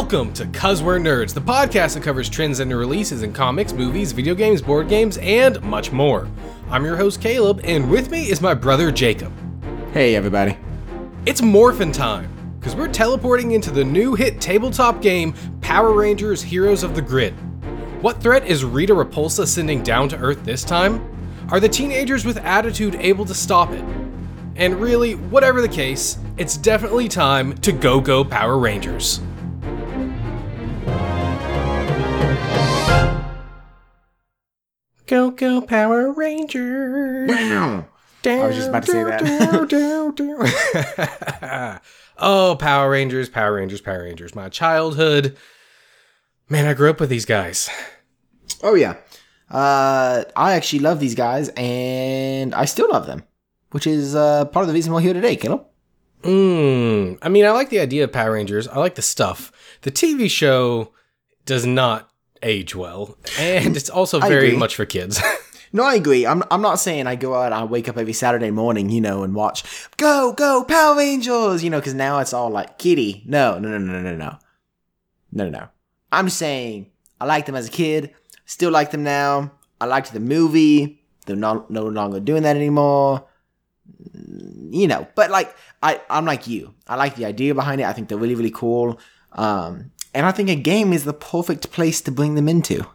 Welcome to Cuz We're Nerds, the podcast that covers trends and new releases in comics, movies, video games, board games, and much more. I'm your host Caleb, and with me is my brother Jacob. Hey, everybody. It's morphin' time, because we're teleporting into the new hit tabletop game Power Rangers Heroes of the Grid. What threat is Rita Repulsa sending down to Earth this time? Are the teenagers with attitude able to stop it? And really, whatever the case, it's definitely time to go go Power Rangers. Go go Power Rangers. I was just about to say that. oh, Power Rangers, Power Rangers, Power Rangers. My childhood. Man, I grew up with these guys. Oh yeah. Uh, I actually love these guys, and I still love them, which is uh, part of the reason we're here today, Caleb. Hmm. I mean, I like the idea of Power Rangers. I like the stuff. The TV show does not age well, and it's also very much for kids. No, I agree. I'm, I'm not saying I go out and I wake up every Saturday morning, you know, and watch Go, Go, Power Angels, you know, because now it's all like kitty. No, no, no, no, no, no. No, no, no. I'm saying I liked them as a kid, still like them now. I liked the movie. They're not, no longer doing that anymore. You know, but like, I, I'm like you. I like the idea behind it. I think they're really, really cool. Um, and I think a game is the perfect place to bring them into.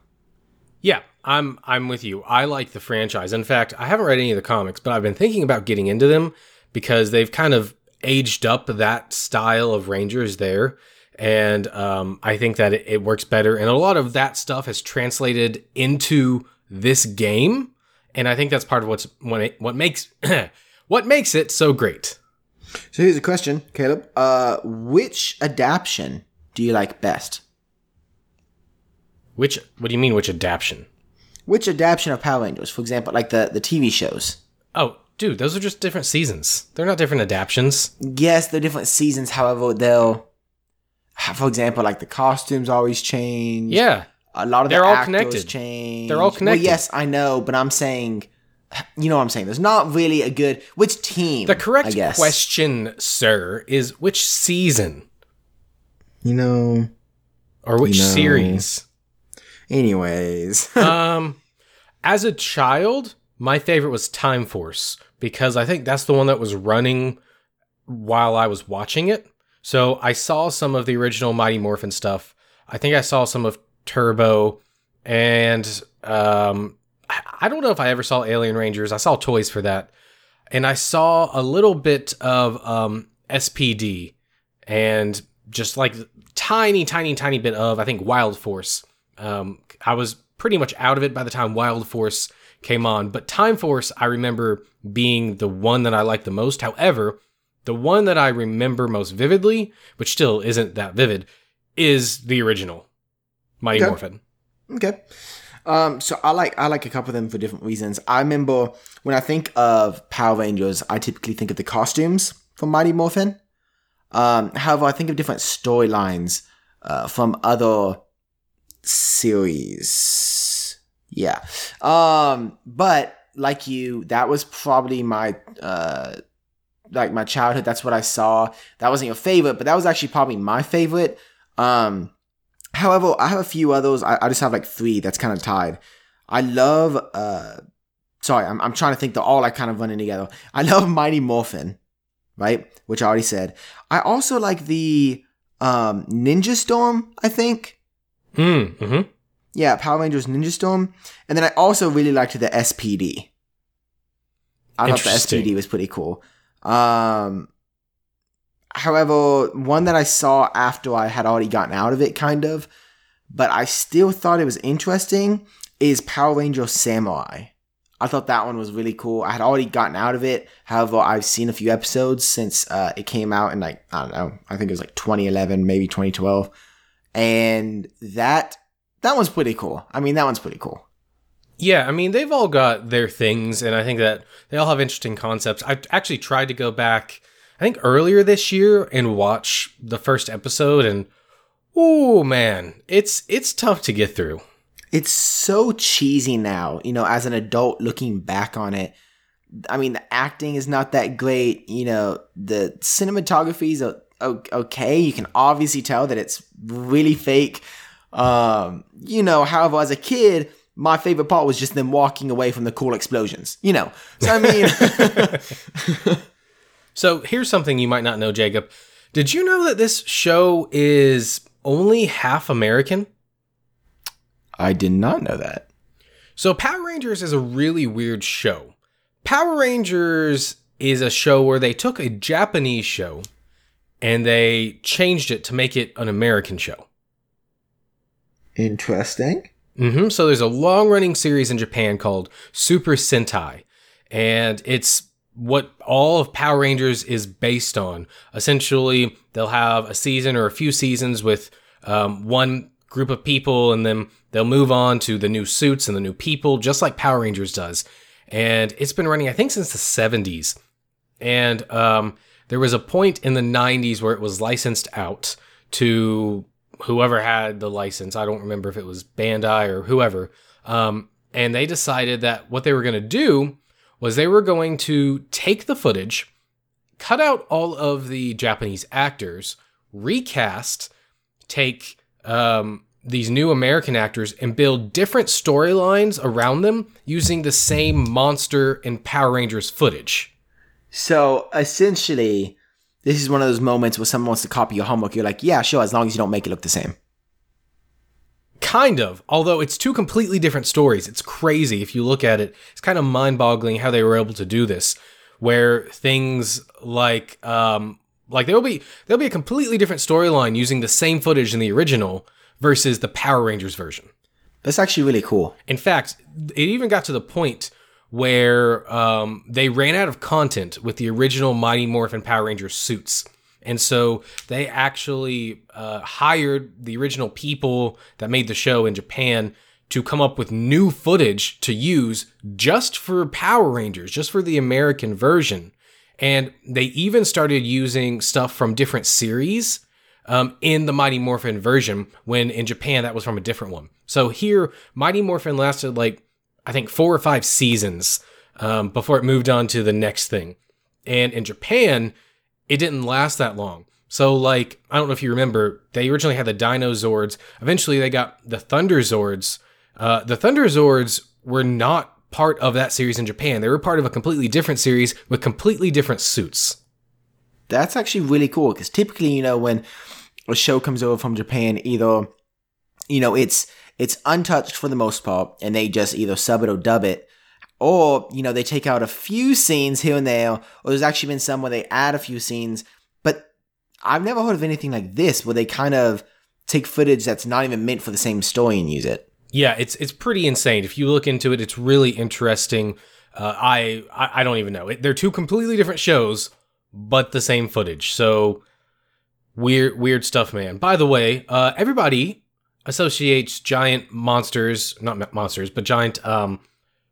Yeah, I'm I'm with you. I like the franchise. In fact, I haven't read any of the comics, but I've been thinking about getting into them because they've kind of aged up that style of Rangers there, and um, I think that it, it works better. And a lot of that stuff has translated into this game, and I think that's part of what's what it, what makes what makes it so great. So here's a question, Caleb. Uh, which adaptation do you like best? Which what do you mean? Which adaptation? Which adaptation of Power Rangers, for example, like the, the TV shows? Oh, dude, those are just different seasons. They're not different adaptations. Yes, they're different seasons. However, they'll, for example, like the costumes always change. Yeah, a lot of They're the all actors connected. change. They're all connected. Well, yes, I know, but I'm saying, you know what I'm saying. There's not really a good which team. The correct question, sir, is which season You know. or which No. series? Anyways, um, as a child, my favorite was Time Force because I think that's the one that was running while I was watching it. So I saw some of the original Mighty Morphin stuff. I think I saw some of Turbo, and um, I don't know if I ever saw Alien Rangers. I saw toys for that, and I saw a little bit of um, SPD, and just like tiny, tiny, tiny bit of I think Wild Force. Um, I was pretty much out of it by the time Wild Force came on, but Time Force I remember being the one that I liked the most. However, the one that I remember most vividly, which still isn't that vivid, is the original Mighty Okay. Morphin. Okay. Um, so I like I like a couple of them for different reasons. I remember when I think of Power Rangers, I typically think of the costumes for Mighty Morphin. Um, however, I think of different storylines uh, from other series. Yeah. Um, but like you, that was probably my uh like my childhood. That's what I saw. That wasn't your favorite, but that was actually probably my favorite. Um, However, I have a few others. I, I just have like three that's kind of tied. I love. uh Sorry, I'm, I'm trying to think. They're all like kind of running together. I love Mighty Morphin, right? Which I already said. I also like the um Ninja Storm. I think. Mm, hmm Yeah, Power Rangers Ninja Storm, and then I also really liked the SPD. I thought the SPD was pretty cool. Um, however, one that I saw after I had already gotten out of it, kind of, but I still thought it was interesting, is Power Ranger Samurai. I thought that one was really cool. I had already gotten out of it. However, I've seen a few episodes since uh, it came out in like, I don't know, I think it was like 2011, maybe 2012. And that that one's pretty cool. I mean, that one's pretty cool. Yeah, I mean, they've all got their things, and I think that they all have interesting concepts. I actually tried to go back, I think earlier this year, and watch the first episode, and oh man, it's it's tough to get through. It's so cheesy now, you know, as an adult looking back on it. I mean, the acting is not that great. You know, the cinematography is okay. You can obviously tell that it's really fake. Um, you know, however, as a kid, my favorite part was just them walking away from the cool explosions. You know, so I mean. so here's something you might not know, Jacob. Did you know that this show is only half American? I did not know that. So Power Rangers is a really weird show. Power Rangers is a show where they took a Japanese show and they changed it to make it an American show. Interesting. Mm-hmm. So there's a long running series in Japan called Super Sentai, and it's what all of Power Rangers is based on. Essentially, they'll have a season or a few seasons with um, one group of people, and then they'll move on to the new suits and the new people, just like Power Rangers does. And it's been running, I think, since the 70s. And um, there was a point in the 90s where it was licensed out to whoever had the license. I don't remember if it was Bandai or whoever. Um, and they decided that what they were going to do was they were going to take the footage, cut out all of the Japanese actors, recast, take um, these new American actors, and build different storylines around them using the same monster and Power Rangers footage. So essentially, this is one of those moments where someone wants to copy your homework. You're like, yeah, sure, as long as you don't make it look the same. Kind of, although it's two completely different stories. It's crazy if you look at it. It's kind of mind-boggling how they were able to do this, where things like um, like there'll be there'll be a completely different storyline using the same footage in the original versus the Power Rangers version. That's actually really cool. In fact, it even got to the point where um, they ran out of content with the original Mighty Morphin Power Rangers suits. And so they actually uh, hired the original people that made the show in Japan to come up with new footage to use just for Power Rangers, just for the American version. And they even started using stuff from different series um, in the Mighty Morphin version, when in Japan that was from a different one. So here, Mighty Morphin lasted like I think four or five seasons um, before it moved on to the next thing. And in Japan, it didn't last that long. So, like, I don't know if you remember, they originally had the Dino Zords. Eventually, they got the Thunder Zords. Uh, the Thunder Zords were not part of that series in Japan. They were part of a completely different series with completely different suits. That's actually really cool because typically, you know, when a show comes over from Japan, either, you know, it's it's untouched for the most part, and they just either sub it or dub it. Or, you know, they take out a few scenes here and there, or there's actually been some where they add a few scenes. But I've never heard of anything like this where they kind of take footage that's not even meant for the same story and use it. Yeah, it's it's pretty insane. If you look into it, it's really interesting. Uh, I, I, I don't even know. They're two completely different shows, but the same footage. So weird weird stuff, man. By the way, uh, everybody associates giant monsters, not monsters, but giant um,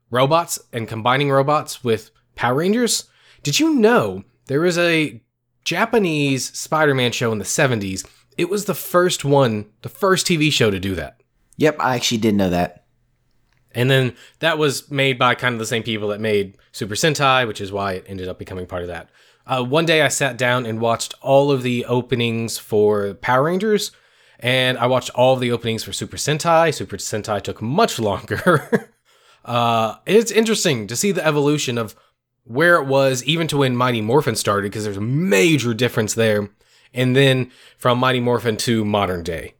robots and combining robots with Power Rangers. Did you know there was a Japanese Spider Man show in the 70s? It was the first one, the first TV show to do that. Yep, I actually did know that. And then that was made by kind of the same people that made Super Sentai, which is why it ended up becoming part of that. Uh, one day I sat down and watched all of the openings for Power Rangers and I watched all of the openings for Super Sentai. Super Sentai took much longer. uh, it's interesting to see the evolution of where it was, even to when Mighty Morphin started, because there's a major difference there. And then from Mighty Morphin to modern day.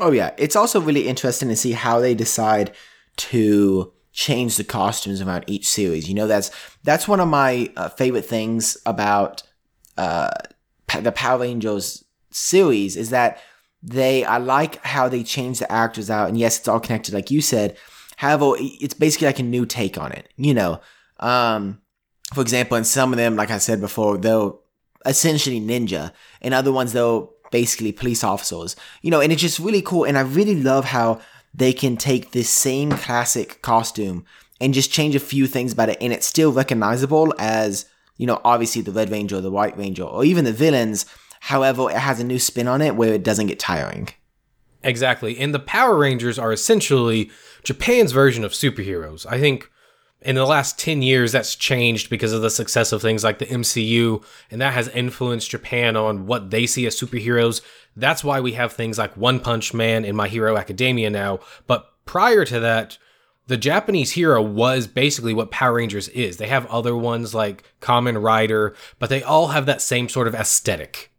Oh yeah, it's also really interesting to see how they decide to change the costumes around each series. You know, that's that's one of my uh, favorite things about uh, the Power Rangers series is that they I like how they change the actors out, and yes, it's all connected, like you said. However, it's basically like a new take on it. You know, um, for example, in some of them, like I said before, they'll essentially ninja, and other ones they'll basically police officers. You know, and it's just really cool, and I really love how they can take this same classic costume and just change a few things about it, and it's still recognizable as you know, obviously the Red Ranger or the White Ranger, or even the villains However, it has a new spin on it where it doesn't get tiring. Exactly. And the Power Rangers are essentially Japan's version of superheroes. I think in the last 10 years that's changed because of the success of things like the MCU and that has influenced Japan on what they see as superheroes. That's why we have things like One Punch Man and My Hero Academia now. But prior to that, the Japanese hero was basically what Power Rangers is. They have other ones like Kamen Rider, but they all have that same sort of aesthetic.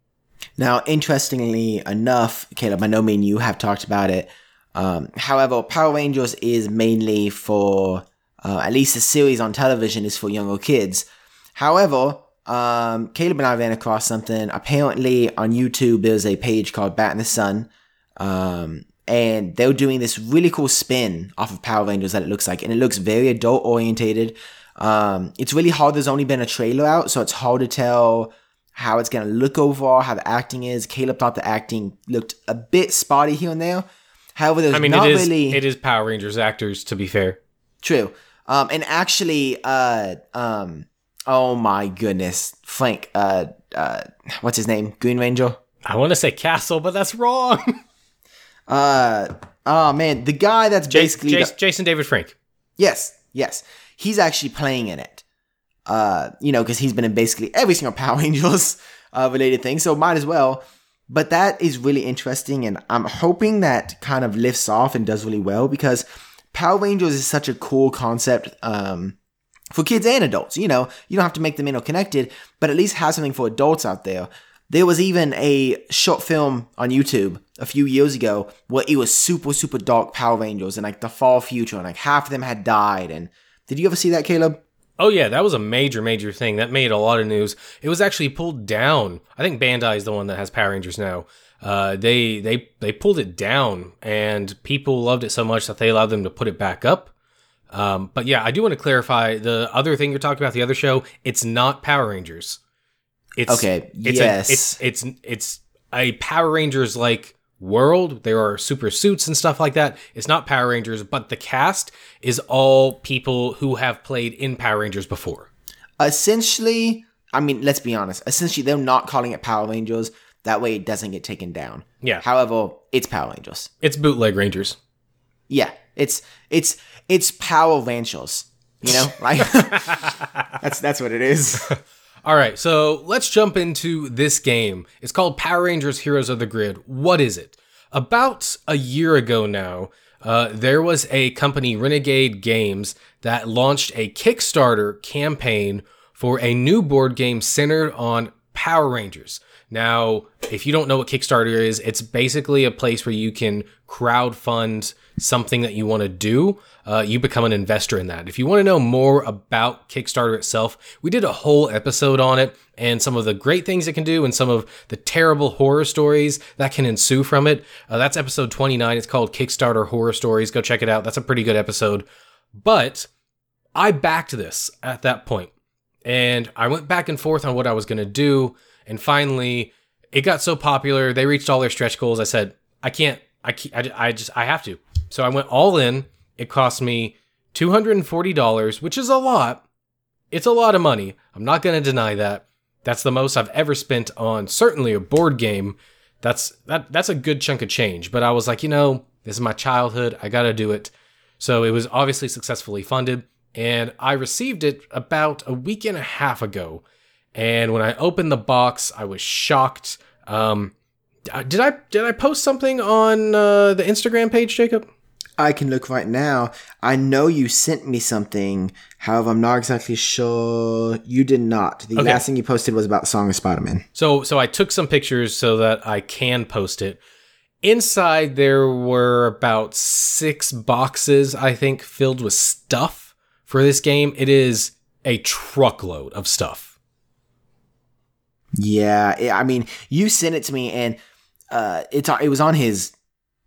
Now, interestingly enough, Caleb, I know me and you have talked about it. Um, however, Power Rangers is mainly for, uh, at least the series on television is for younger kids. However, um, Caleb and I ran across something. Apparently, on YouTube, there's a page called Bat in the Sun. Um, and they're doing this really cool spin off of Power Rangers that it looks like, and it looks very adult orientated. Um, it's really hard. There's only been a trailer out, so it's hard to tell how it's gonna look overall, how the acting is. Caleb thought the acting looked a bit spotty here and there. However, there's I mean, not it is really it is Power Rangers actors to be fair. true. Um, and actually, uh, um, oh my goodness, Frank, uh, uh, what's his name? Green Ranger. I want to say Castle, but that's wrong. Uh, oh man, the guy that's basically the- Jason, Jason David Frank. Yes, yes. He's actually playing in it. Uh, you know, because he's been in basically every single Power Rangers uh, related thing, so might as well. But that is really interesting, and I'm hoping that kind of lifts off and does really well because Power Rangers is such a cool concept um, for kids and adults. You know, you don't have to make them interconnected, but at least have something for adults out there. There was even a short film on YouTube a few years ago where it was super, super dark Power Rangers and like the far future, and like half of them had died. And did you ever see that, Caleb? Oh yeah, that was a major, major thing. That made a lot of news. It was actually pulled down. I think Bandai is the one that has Power Rangers now. Uh, they they they pulled it down, and people loved it so much that they allowed them to put it back up. Um, but yeah, I do want to clarify the other thing you're talking about. The other show, it's not Power Rangers. It's Okay, It's yes. A, it's it's it's a Power Rangers like world. There are super suits and stuff like that. It's not Power Rangers, but the cast is all people who have played in Power Rangers before. Essentially, I mean, let's be honest. Essentially, they're not calling it Power Rangers. That way, it doesn't get taken down. Yeah. However, it's Power Rangers. It's bootleg Rangers. Yeah, it's it's it's Power Rangers. You know, like that's that's what it is. All right, so let's jump into this game. It's called Power Rangers Heroes of the Grid. What is it? About a year ago now, uh, there was a company, Renegade Games, that launched a Kickstarter campaign for a new board game centered on Power Rangers. Now, if you don't know what Kickstarter is, it's basically a place where you can crowdfund something that you want to do. Uh, you become an investor in that. If you want to know more about Kickstarter itself, we did a whole episode on it and some of the great things it can do and some of the terrible horror stories that can ensue from it. Uh, that's episode 29. It's called Kickstarter Horror Stories. Go check it out. That's a pretty good episode. But I backed this at that point and I went back and forth on what I was going to do. And finally, it got so popular. They reached all their stretch goals. I said, I can't, I, can't, I, I just, I have to. So I went all in. It cost me $240, which is a lot. It's a lot of money. I'm not going to deny that. That's the most I've ever spent on certainly a board game. That's that that's a good chunk of change, but I was like, you know, this is my childhood. I got to do it. So it was obviously successfully funded and I received it about a week and a half ago. And when I opened the box, I was shocked. Um, did I did I post something on uh, the Instagram page, Jacob? I can look right now. I know you sent me something. However, I'm not exactly sure. You did not. The Okay. last thing you posted was about Song of Spider-Man. So so I took some pictures so that I can post it. Inside there were about six boxes, I think, filled with stuff for this game. It is a truckload of stuff. Yeah, I mean, you sent it to me, and uh, it's it was on his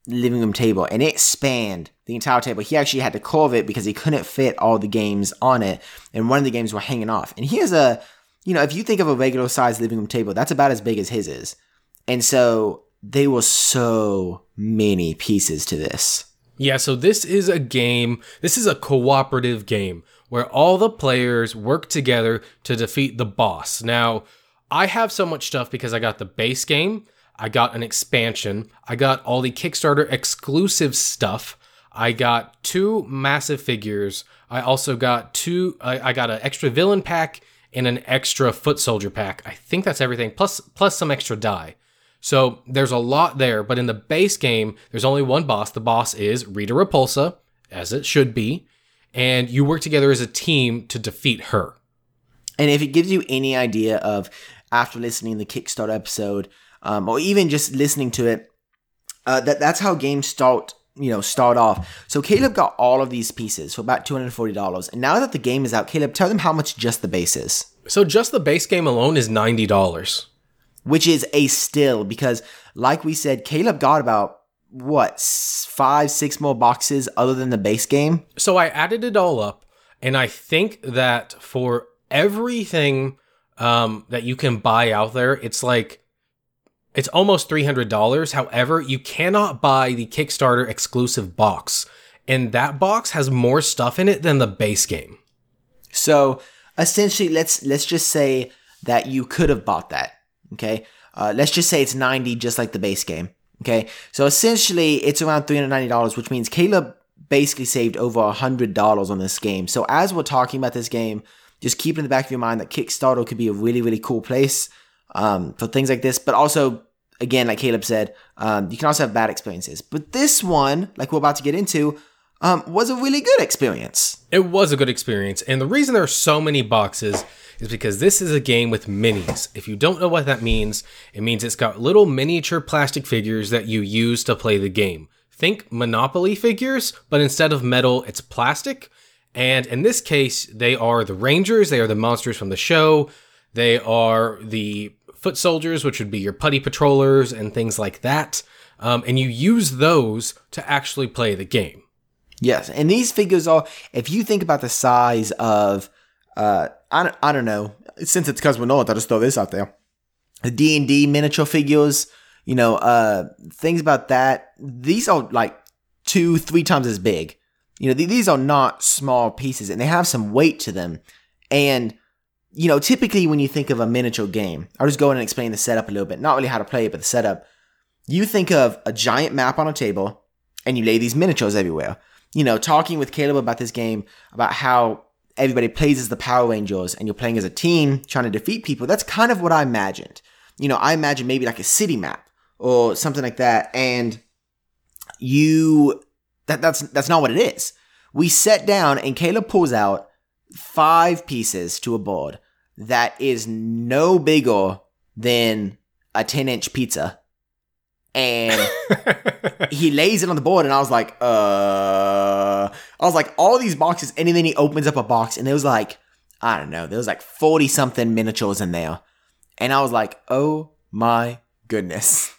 living room table, and it spanned the entire table. He actually had to carve it because he couldn't fit all the games on it, and one of the games were hanging off. And here's a, you know, if you think of a regular sized living room table, that's about as big as his is, and so there were so many pieces to this. Yeah, so this is a game, this is a cooperative game where all the players work together to defeat the boss. Now, I have so much stuff because I got the base game, I got an expansion, I got all the Kickstarter exclusive stuff, I got two massive figures. I also got two. I, I got an extra villain pack and an extra foot soldier pack. I think that's everything, plus plus some extra die. So there's a lot there, but in the base game, there's only one boss. The boss is Rita Repulsa, as it should be, and you work together as a team to defeat her. And if it gives you any idea of after listening to the Kickstarter episode, um, or even just listening to it, uh, that that's how games start. You know, start off. So Caleb got all of these pieces for about two hundred forty dollars, and now that the game is out, Caleb, tell them how much just the base is. So just the base game alone is ninety dollars, which is a still because, like we said, Caleb got about what five, six more boxes other than the base game. So I added it all up, and I think that for everything um, that you can buy out there, it's like it's almost $300. However, you cannot buy the Kickstarter exclusive box. And that box has more stuff in it than the base game. So essentially, let's let's just say that you could have bought that. Okay, uh, let's just say it's ninety, just like the base game. Okay, so essentially, it's around three hundred ninety dollars, which means Caleb basically saved over a hundred dollars on this game. So as we're talking about this game, just keep in the back of your mind that Kickstarter could be a really really cool place um, for things like this, but also again, like Caleb said, um, you can also have bad experiences. But this one, like we're about to get into, um, was a really good experience. It was a good experience. And the reason there are so many boxes is because this is a game with minis. If you don't know what that means, it means it's got little miniature plastic figures that you use to play the game. Think Monopoly figures, but instead of metal, it's plastic. And in this case, they are the Rangers, they are the monsters from the show, they are the foot soldiers, which would be your putty patrollers and things like that. Um, and you use those to actually play the game. Yes, and these figures are, if you think about the size of, uh, I don't, I don't know, since it's not, I'll just throw this out there. The D and D miniature figures, you know, uh, things about that. These are like two, three times as big. You know, th- these are not small pieces, and they have some weight to them. And you know, typically when you think of a miniature game, I'll just go in and explain the setup a little bit. Not really how to play it, but the setup. You think of a giant map on a table and you lay these miniatures everywhere. You know, talking with Caleb about this game, about how everybody plays as the Power Rangers and you're playing as a team trying to defeat people. That's kind of what I imagined. You know, I imagined maybe like a city map or something like that. And you, that, that's, that's not what it is. We sat down and Caleb pulls out five pieces to a board that is no bigger than a 10 inch pizza. And he lays it on the board, and I was like, uh, I was like, all these boxes. And then he opens up a box, and there was like, I don't know, there was like 40 something miniatures in there. And I was like, oh my goodness.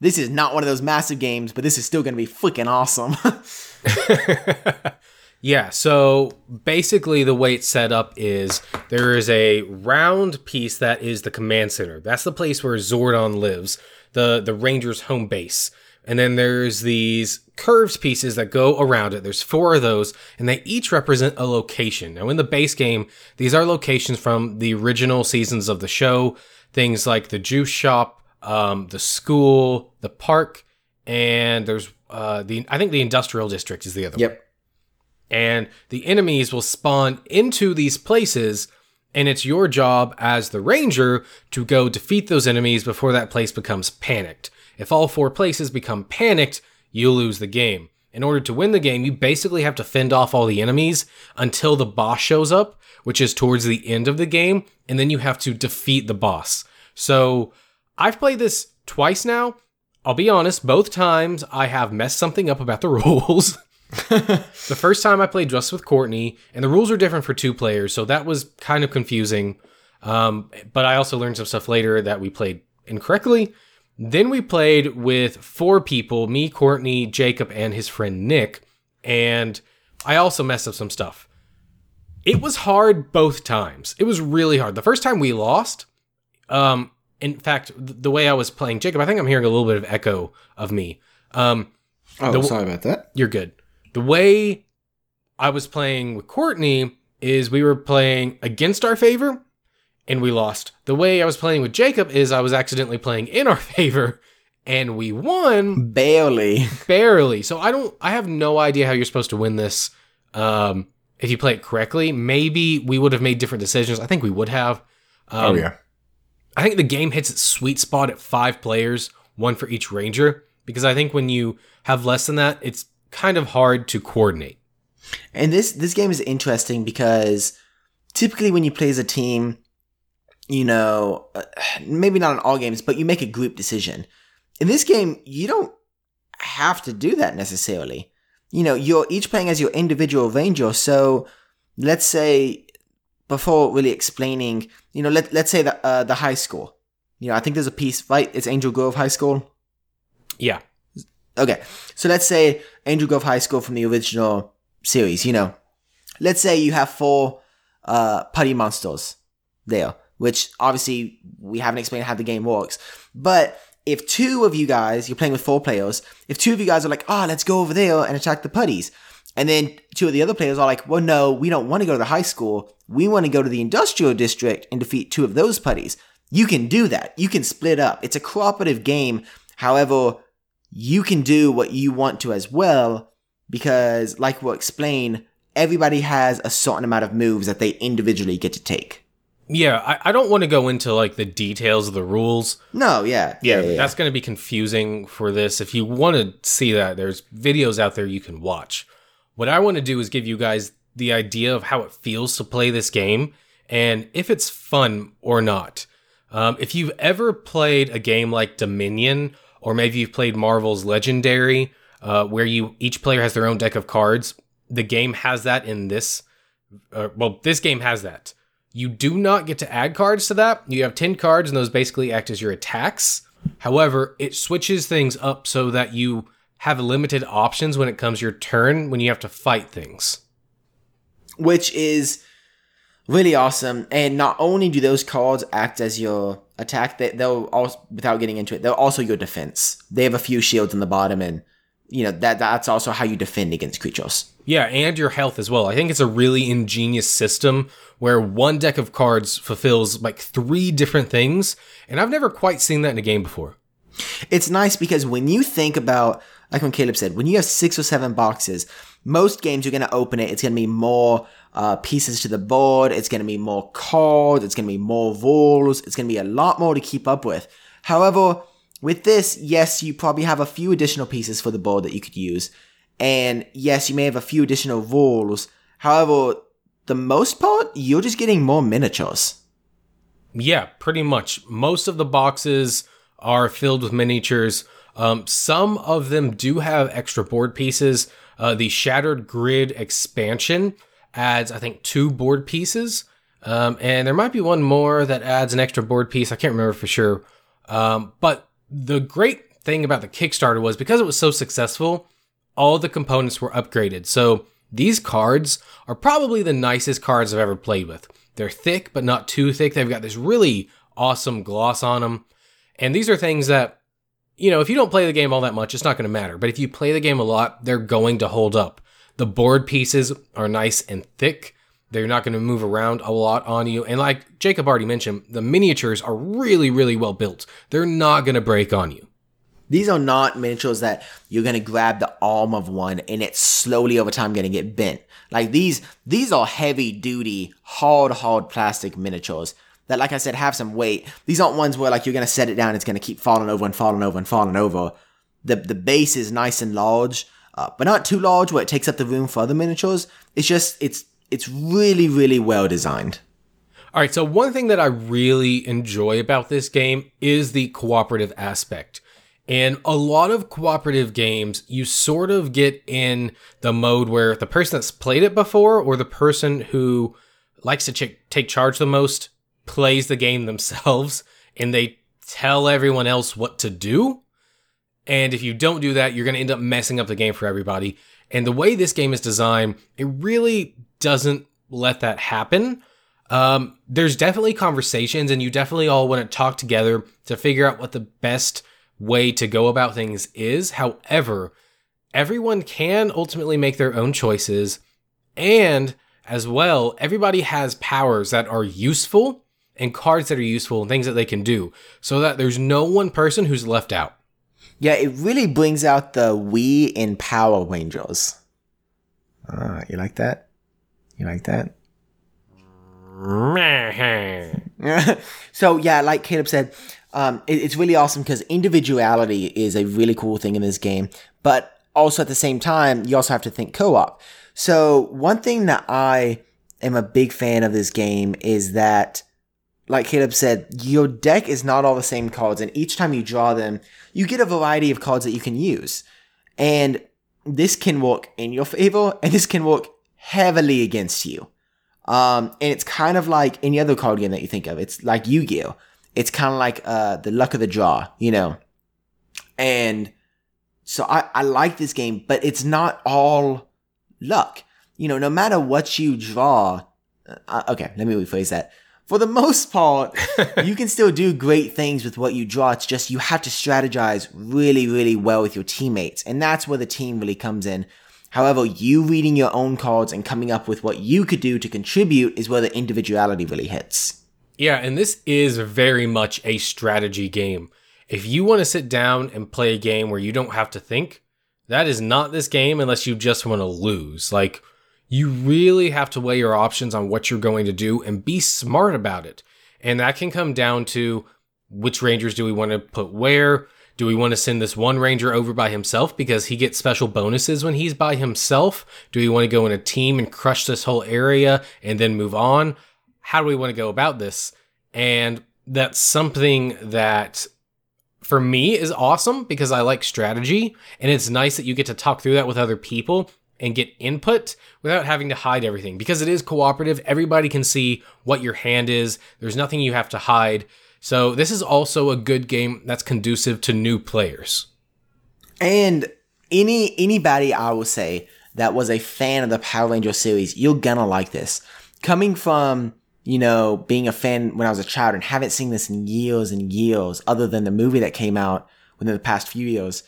This is not one of those massive games, but this is still going to be freaking awesome. Yeah, so basically the way it's set up is there is a round piece that is the command center. That's the place where Zordon lives, the the Rangers home base. And then there's these curved pieces that go around it. There's four of those, and they each represent a location. Now, in the base game, these are locations from the original seasons of the show. Things like the juice shop, um, the school, the park, and there's uh, the I think the industrial district is the other yep. one and the enemies will spawn into these places and it's your job as the ranger to go defeat those enemies before that place becomes panicked. If all four places become panicked, you lose the game. In order to win the game, you basically have to fend off all the enemies until the boss shows up, which is towards the end of the game, and then you have to defeat the boss. So, I've played this twice now. I'll be honest, both times I have messed something up about the rules. the first time I played just with Courtney, and the rules are different for two players, so that was kind of confusing. Um, but I also learned some stuff later that we played incorrectly. Then we played with four people me, Courtney, Jacob, and his friend Nick. And I also messed up some stuff. It was hard both times. It was really hard. The first time we lost, um, in fact, the way I was playing Jacob, I think I'm hearing a little bit of echo of me. Um, oh, the, sorry about that. You're good. The way I was playing with Courtney is we were playing against our favor and we lost. The way I was playing with Jacob is I was accidentally playing in our favor and we won Barely. barely. So I don't I have no idea how you're supposed to win this. Um if you play it correctly, maybe we would have made different decisions. I think we would have. Um, I think the game hits its sweet spot at five players, one for each ranger, because I think when you have less than that, it's kind of hard to coordinate. And this this game is interesting because typically when you play as a team, you know, uh, maybe not in all games, but you make a group decision. In this game, you don't have to do that necessarily. You know, you're each playing as your individual ranger. So let's say before really explaining, you know, let let's say the uh, the high school. You know, I think there's a piece, right? It's Angel Grove High School. Yeah. Okay, so let's say Angel Grove High School from the original series. You know, let's say you have four uh, putty monsters there, which obviously we haven't explained how the game works. But if two of you guys, you're playing with four players, if two of you guys are like, oh, let's go over there and attack the putties, and then two of the other players are like, well, no, we don't want to go to the high school. We want to go to the industrial district and defeat two of those putties. You can do that. You can split up. It's a cooperative game. However, you can do what you want to as well because, like we'll explain, everybody has a certain amount of moves that they individually get to take. Yeah, I, I don't want to go into like the details of the rules. No, yeah. Yeah, that's going to be confusing for this. If you want to see that, there's videos out there you can watch. What I want to do is give you guys the idea of how it feels to play this game and if it's fun or not. Um, if you've ever played a game like Dominion, or maybe you've played Marvel's Legendary, uh, where you each player has their own deck of cards, the game has that in this. Uh, well, this game has that. You do not get to add cards to that. You have 10 cards, and those basically act as your attacks. However, it switches things up so that you have limited options when it comes your turn when you have to fight things. Which is really awesome. And not only do those cards act as your attack, they, they'll also, without getting into it, they're also your defense. They have a few shields in the bottom, and you know that that's also how you defend against creatures. Yeah, and your health as well. I think it's a really ingenious system where one deck of cards fulfills like three different things, and I've never quite seen that in a game before. It's nice because when you think about, like when Caleb said, when you have six or seven boxes, most games you're going to open it, it's going to be more uh, pieces to the board, it's going to be more cards, it's going to be more rules, it's going to be a lot more to keep up with. However, with this, yes, you probably have a few additional pieces for the board that you could use. And yes, you may have a few additional rules. However, the most part, you're just getting more miniatures. Yeah, pretty much. Most of the boxes are filled with miniatures. Um, some of them do have extra board pieces. Uh, the Shattered Grid expansion adds, I think, two board pieces. Um, and there might be one more that adds an extra board piece. I can't remember for sure. Um, but the great thing about the Kickstarter was because it was so successful, all the components were upgraded. So these cards are probably the nicest cards I've ever played with. They're thick, but not too thick. They've got this really awesome gloss on them. And these are things that, you know, if you don't play the game all that much, it's not going to matter. But if you play the game a lot, they're going to hold up. The board pieces are nice and thick. They're not going to move around a lot on you. And like Jacob already mentioned, the miniatures are really, really well built. They're not going to break on you. These are not miniatures that you're gonna grab the arm of one and it's slowly over time gonna get bent. Like these, these are heavy duty, hard, hard plastic miniatures that, like I said, have some weight. These aren't ones where like you're gonna set it down, it's gonna keep falling over and falling over and falling over. The the base is nice and large, uh, but not too large where it takes up the room for other miniatures. It's just it's it's really really well designed. All right, so one thing that I really enjoy about this game is the cooperative aspect. And a lot of cooperative games, you sort of get in the mode where the person that's played it before or the person who likes to ch- take charge the most plays the game themselves and they tell everyone else what to do. And if you don't do that, you're going to end up messing up the game for everybody. And the way this game is designed, it really doesn't let that happen. Um, there's definitely conversations, and you definitely all want to talk together to figure out what the best way to go about things is. However, everyone can ultimately make their own choices. And as well, everybody has powers that are useful and cards that are useful and things that they can do so that there's no one person who's left out. Yeah, it really brings out the we in Power Rangers. Ah, you like that? You like that? so yeah, like Caleb said, um, it, it's really awesome because individuality is a really cool thing in this game, but also at the same time, you also have to think co-op. So one thing that I am a big fan of this game is that, like Caleb said, your deck is not all the same cards, and each time you draw them, you get a variety of cards that you can use. And this can work in your favor, and this can work heavily against you. Um, and it's kind of like any other card game that you think of. It's like Yu-Gi-Oh! It's kind of like uh, the luck of the draw, you know. And so I, I like this game, but it's not all luck. You know, no matter what you draw. Uh, okay, let me rephrase that. For the most part, you can still do great things with what you draw. It's just you have to strategize really, really well with your teammates. And that's where the team really comes in. However, you reading your own cards and coming up with what you could do to contribute is where the individuality really hits. Yeah, and this is very much a strategy game. If you want to sit down and play a game where you don't have to think, that is not this game unless you just want to lose. Like, you really have to weigh your options on what you're going to do and be smart about it. And that can come down to which Rangers do we want to put where? Do we want to send this one Ranger over by himself because he gets special bonuses when he's by himself? Do we want to go in a team and crush this whole area and then move on? How do we want to go about this? And that's something that for me is awesome because I like strategy and it's nice that you get to talk through that with other people and get input without having to hide everything because it is cooperative. Everybody can see what your hand is. There's nothing you have to hide. So this is also a good game that's conducive to new players. And any anybody I will say that was a fan of the Power Ranger series, you're gonna like this. Coming from you know, being a fan when I was a child and haven't seen this in years and years, other than the movie that came out within the past few years,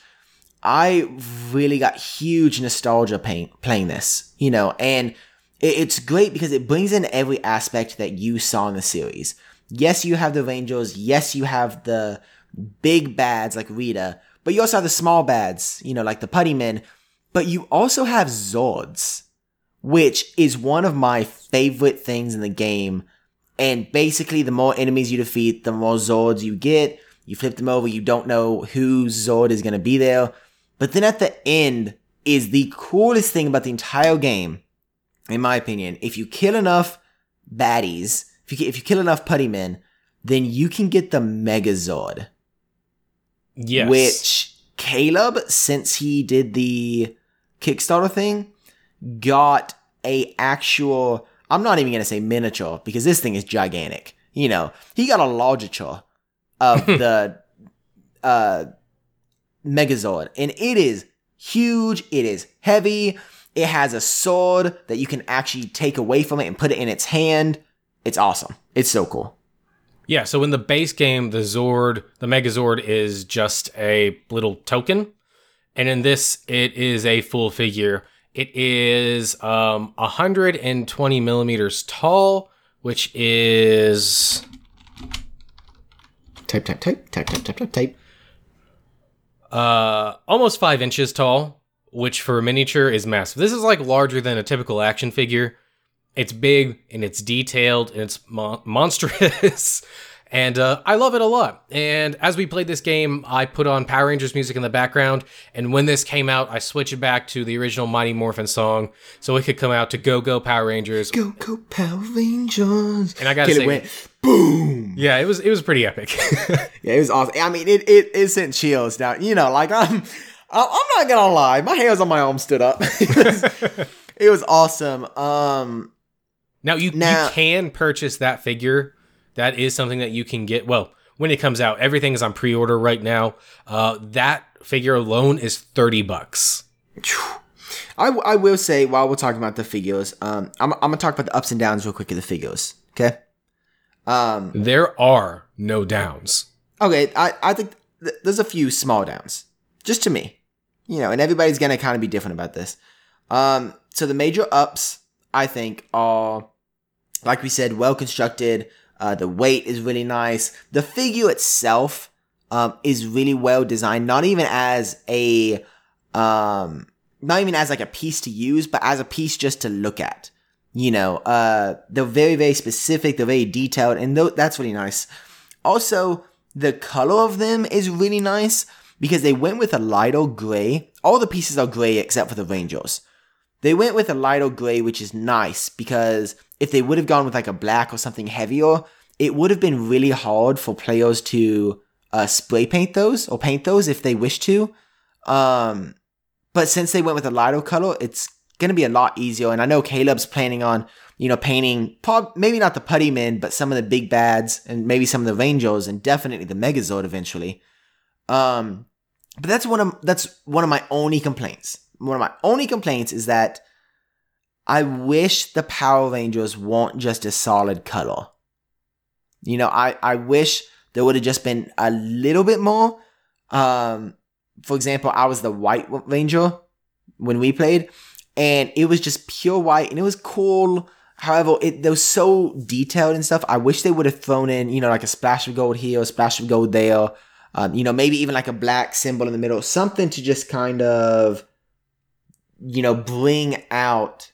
I really got huge nostalgia playing, playing this, you know, and it's great because it brings in every aspect that you saw in the series. Yes, you have the Rangers. Yes, you have the big bads like Rita, but you also have the small bads, you know, like the Putty Men. But you also have Zords which is one of my favorite things in the game. And basically, the more enemies you defeat, the more Zords you get. You flip them over, you don't know whose Zord is going to be there. But then at the end is the coolest thing about the entire game, in my opinion. If you kill enough baddies, if you, if you kill enough putty men, then you can get the Megazord. Yes. Which Caleb, since he did the Kickstarter thing, got a actual I'm not even gonna say miniature because this thing is gigantic. You know, he got a larger of the uh Megazord, and it is huge, it is heavy, it has a sword that you can actually take away from it and put it in its hand. It's awesome. It's so cool. Yeah, so in the base game, the Zord, the Megazord is just a little token. And in this, it is a full figure. It is um, 120 millimeters tall, which is. Type, type, type, type, type, type, type, type. Uh, almost five inches tall, which for a miniature is massive. This is like larger than a typical action figure. It's big and it's detailed and it's mo- monstrous. And uh, I love it a lot. And as we played this game, I put on Power Rangers music in the background. And when this came out, I switched it back to the original Mighty Morphin song so it could come out to Go Go Power Rangers. Go Go Power Rangers. And I gotta say, it went boom. Yeah, it was it was pretty epic. yeah, it was awesome. I mean, it it, it sent chills down. You know, like I'm I'm not gonna lie, my hairs on my arm stood up. it, was, it was awesome. Um, now you now, you can purchase that figure that is something that you can get. Well, when it comes out, everything is on pre-order right now. Uh, that figure alone is thirty bucks. I, I will say while we're talking about the figures, um, I'm, I'm gonna talk about the ups and downs real quick of the figures. Okay. Um, there are no downs. Okay, I I think th- there's a few small downs, just to me, you know, and everybody's gonna kind of be different about this. Um, so the major ups I think are, like we said, well constructed, uh, the weight is really nice. The figure itself, um, is really well designed. Not even as a, um, not even as like a piece to use, but as a piece just to look at. You know, uh, they're very, very specific. They're very detailed, and th- that's really nice. Also, the color of them is really nice because they went with a lighter gray. All the pieces are gray except for the Rangers. They went with a lighter gray, which is nice because if they would have gone with like a black or something heavier, it would have been really hard for players to uh, spray paint those or paint those if they wish to. Um, but since they went with a lighter color, it's going to be a lot easier. And I know Caleb's planning on, you know, painting prob- maybe not the putty men, but some of the big bads and maybe some of the Rangers and definitely the Megazord eventually. Um, but that's one of that's one of my only complaints. One of my only complaints is that I wish the Power Rangers weren't just a solid color. You know, I, I wish there would have just been a little bit more. Um, for example, I was the White Ranger when we played, and it was just pure white, and it was cool. However, it, they was so detailed and stuff. I wish they would have thrown in, you know, like a splash of gold here, a splash of gold there. Um, you know, maybe even like a black symbol in the middle, something to just kind of, you know, bring out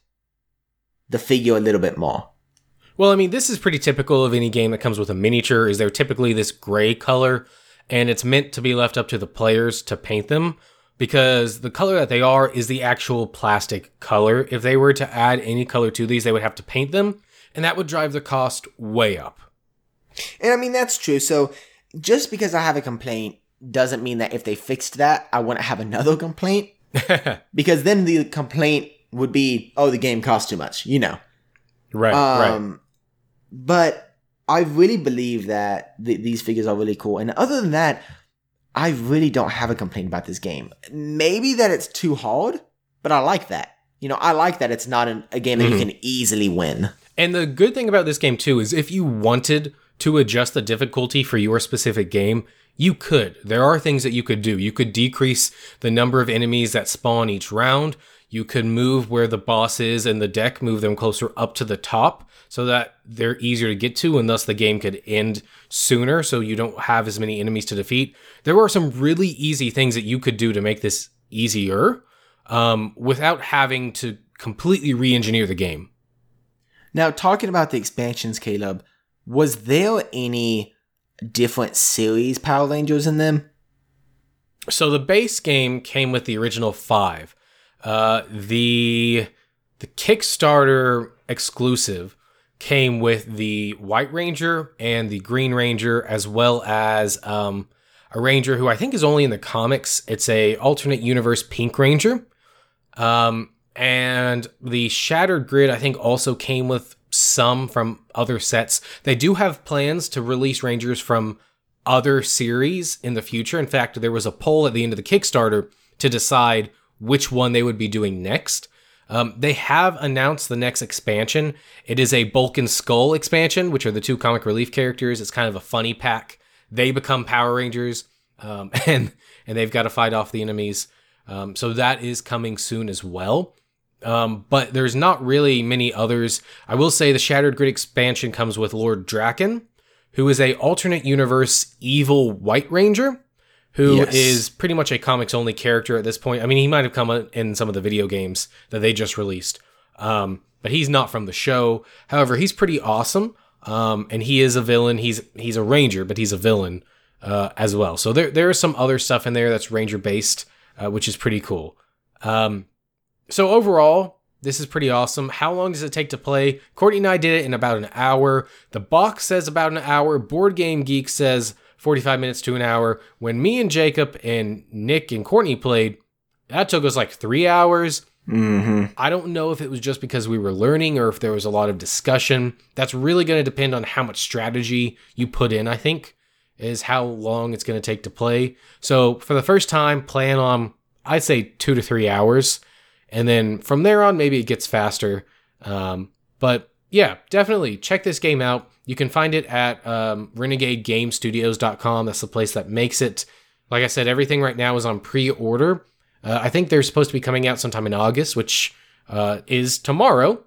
the figure a little bit more. Well, I mean, this is pretty typical of any game that comes with a miniature. Is they're typically this gray color, and it's meant to be left up to the players to paint them because the color that they are is the actual plastic color. If they were to add any color to these, they would have to paint them, and that would drive the cost way up. And I mean, that's true. So just because I have a complaint doesn't mean that if they fixed that, I wouldn't have another complaint. because then the complaint would be, oh, the game costs too much, you know. Right, um, right. But I really believe that th- these figures are really cool. And other than that, I really don't have a complaint about this game. Maybe that it's too hard, but I like that. You know, I like that it's not an, a game that mm-hmm. you can easily win. And the good thing about this game too is if you wanted to adjust the difficulty for your specific game, you could. There are things that you could do. You could decrease the number of enemies that spawn each round. You could move where the boss is in the deck, move them closer up to the top so that they're easier to get to and thus the game could end sooner so you don't have as many enemies to defeat. There are some really easy things that you could do to make this easier um, without having to completely re engineer the game. Now, talking about the expansions, Caleb, was there any different series Power Rangers in them? So the base game came with the original five. Uh, the the Kickstarter exclusive came with the White Ranger and the Green Ranger, as well as um, a Ranger who I think is only in the comics. It's a alternate universe Pink Ranger. Um, and the Shattered Grid, I think, also came with some from other sets. They do have plans to release Rangers from other series in the future. In fact, there was a poll at the end of the Kickstarter to decide which one they would be doing next. Um, they have announced the next expansion. It is a Bulk and Skull expansion, which are the two comic relief characters. It's kind of a funny pack. They become Power Rangers, um, and and they've got to fight off the enemies. Um, so that is coming soon as well. Um, but there's not really many others. I will say the Shattered Grid expansion comes with Lord Drakkon, who is a alternate universe evil White Ranger who yes. is pretty much a comics only character at this point. I mean, he might have come in some of the video games that they just released, um, but he's not from the show. However, he's pretty awesome, um, and he is a villain. He's he's a ranger, but he's a villain uh, as well. So there there is some other stuff in there that's ranger based, uh, which is pretty cool. Um, so overall, this is pretty awesome. How long does it take to play? Courtney and I did it in about an hour. The box says about an hour. Board Game Geek says 45 minutes to an hour. When me and Jacob and Nick and Courtney played, that took us like three hours. Mm-hmm. I don't know if it was just because we were learning or if there was a lot of discussion. That's really going to depend on how much strategy you put in, I think, is how long it's going to take to play. So for the first time, plan on, I'd say two to three hours. And then from there on, maybe it gets faster. Um, but yeah, definitely check this game out. You can find it at um, renegadegamestudios.com. That's the place that makes it. Like I said, everything right now is on pre order. Uh, I think they're supposed to be coming out sometime in August, which uh, is tomorrow.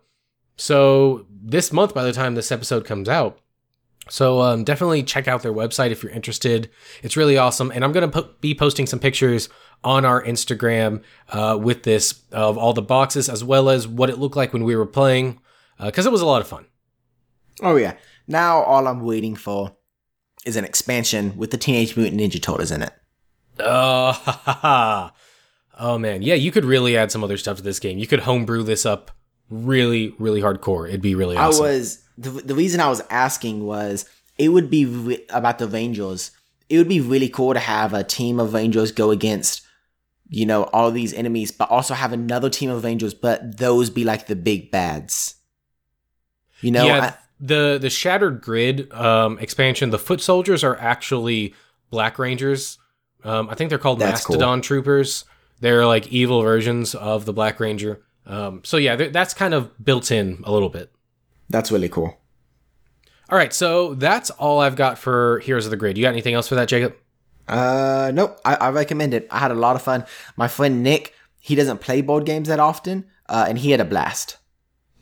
So this month, by the time this episode comes out, So um, definitely check out their website if you're interested. It's really awesome, and I'm gonna po- be posting some pictures on our Instagram uh, with this of all the boxes as well as what it looked like when we were playing, because uh, it was a lot of fun. Oh yeah. Now all I'm waiting for is an expansion with the Teenage Mutant Ninja Turtles in it. Oh, ha, ha, ha. oh man, yeah, you could really add some other stuff to this game. You could homebrew this up really, really hardcore. It'd be really awesome. I was the, the reason I was asking was it would be re- about the Rangers. It would be really cool to have a team of Rangers go against, you know, all these enemies, but also have another team of Rangers, but those be like the big bads. You know, yeah, I- the the Shattered Grid um, expansion, the Foot Soldiers are actually Black Rangers. Um, I think they're called That's cool. Mastodon Troopers. They're like evil versions of the Black Ranger. Um, so yeah, that's kind of built in a little bit. that's really cool. All right, so that's all I've got for Heroes of the Grid. You got anything else for that, Jacob? Uh, nope. I, I recommend it. I had a lot of fun. My friend Nick, he doesn't play board games that often, uh, and he had a blast.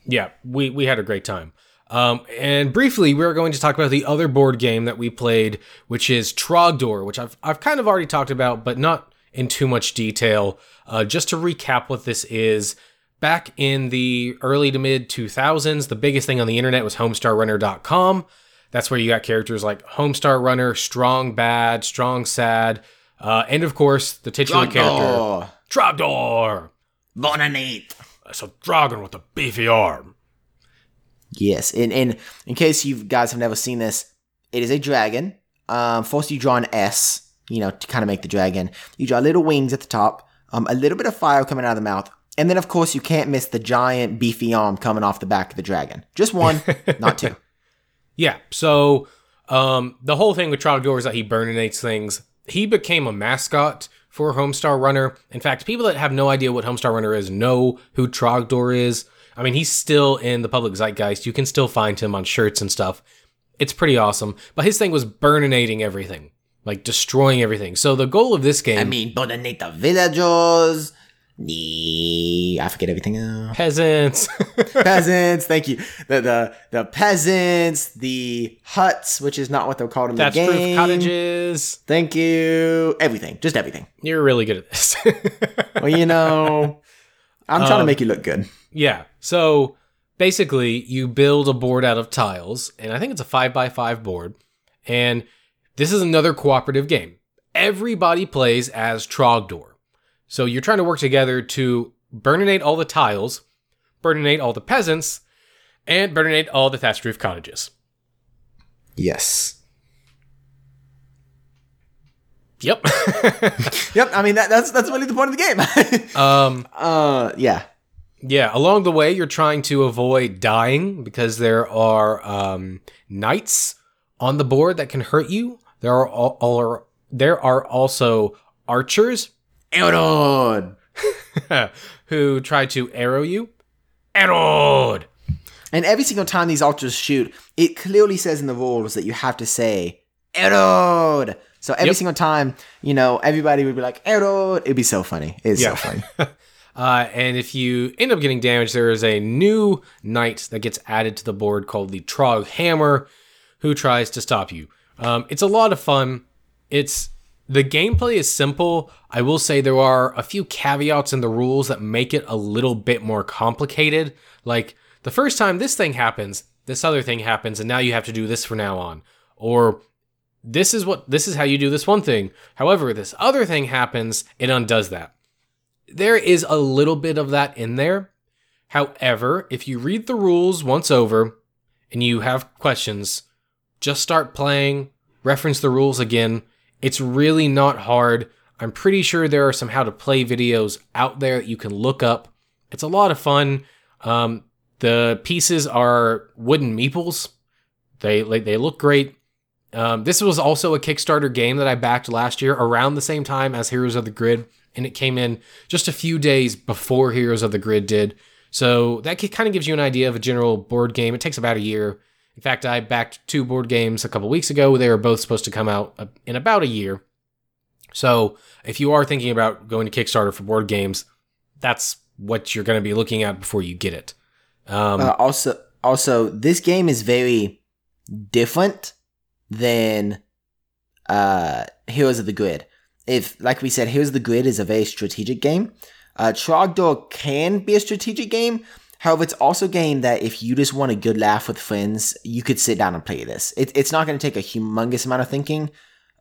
Yeah, we we had a great time. Um, and briefly, we're going to talk about the other board game that we played, which is Trogdor, which I've I've kind of already talked about, but not in too much detail. Uh, just to recap, what this is. Back in the early to mid 2000s, the biggest thing on the internet was HomestarRunner.com. That's where you got characters like Homestar Runner, Strong Bad, Strong Sad, uh, and of course the titular character Oh, Trogdor. Burninate. That's a dragon with a beefy arm. Yes, and, in in case you guys have never seen this, it is a dragon. Um, first you draw an S, you know, to kind of make the dragon. You draw little wings at the top, um, a little bit of fire coming out of the mouth, and then of course you can't miss the giant beefy arm coming off the back of the dragon. Just one, not two. Yeah. So um, the whole thing with Trogdor is that he burninates things. He became a mascot for Homestar Runner. In fact, people that have no idea what Homestar Runner is know who Trogdor is. I mean, he's still in the public zeitgeist. You can still find him on shirts and stuff. It's pretty awesome. But his thing was burninating everything, like destroying everything. So the goal of this game, I mean, burninate the villagers. The I forget everything. else. peasants. peasants, thank you. The the the peasants, the huts, which is not what they're called in That's the proof game. cottages. Thank you. Everything, just everything. You're really good at this. Well, you know, I'm trying to Um, make you look good. Yeah. So basically, you build a board out of tiles, and I think it's a five by five board. And this is another cooperative game. Everybody plays as Trogdor. So you're trying to work together to burninate all the tiles, burninate all the peasants, and burninate all the thatched roof cottages. Yes. Yep. Yep. I mean, that, that's that's really the point of the game. um, uh, yeah. Yeah, along the way, you're trying to avoid dying because there are um, knights on the board that can hurt you. There are all, all there are also archers Arrowed. who try to arrow you. Arrowed. And every single time these archers shoot, it clearly says in the rules that you have to say Arrowed. So every Yep. single time, you know, everybody would be like Arrowed. It'd be so funny. It's Yeah. so funny. Uh, and if you end up getting damaged, there is a new knight that gets added to the board called the Troghammer, who tries to stop you. Um, it's a lot of fun. It's the gameplay is simple. I will say there are a few caveats in the rules that make it a little bit more complicated. Like the first time this thing happens, this other thing happens, and now you have to do this from now on. Or this is what this is how you do this one thing. However, this other thing happens, it undoes that there is a little bit of that in there. However, if you read the rules once over and you have questions, just start playing, reference the rules again. It's really not hard. I'm pretty sure there are some how to play videos out there that you can look up. It's a lot of fun. Um, the pieces are wooden meeples. They they look great. Um, this was also a Kickstarter game that I backed last year around the same time as Heroes of the Grid, and it came in just a few days before Heroes of the Grid did. So that kind of gives you an idea of a general board game. It takes about a year. In fact, I backed two board games a couple weeks ago. They were both supposed to come out uh, in about a year. So if you are thinking about going to Kickstarter for board games, that's what you're going to be looking at before you get it. Um, Uh, also, also, this game is very different than uh, Heroes of the Grid. If, like we said, Heroes of the Grid is a very strategic game. Uh, Trogdor can be a strategic game. However, it's also a game that if you just want a good laugh with friends, you could sit down and play this. It, it's not going to take a humongous amount of thinking.